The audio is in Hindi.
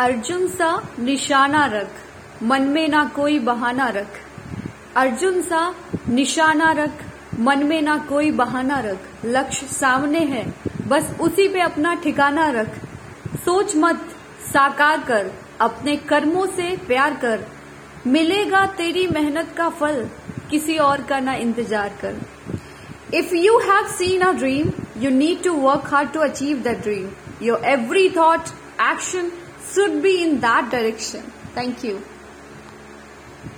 अर्जुन सा निशाना रख, मन में ना कोई बहाना रख। अर्जुन सा निशाना रख, मन में ना कोई बहाना रख। लक्ष्य सामने है, बस उसी पे अपना ठिकाना रख। सोच मत, साकार कर, अपने कर्मों से प्यार कर। मिलेगा तेरी मेहनत का फल, किसी और का ना इंतज़ार कर। If you have seen a dream you need to work hard to achieve the dream your every thought action should be in that direction. Thank you.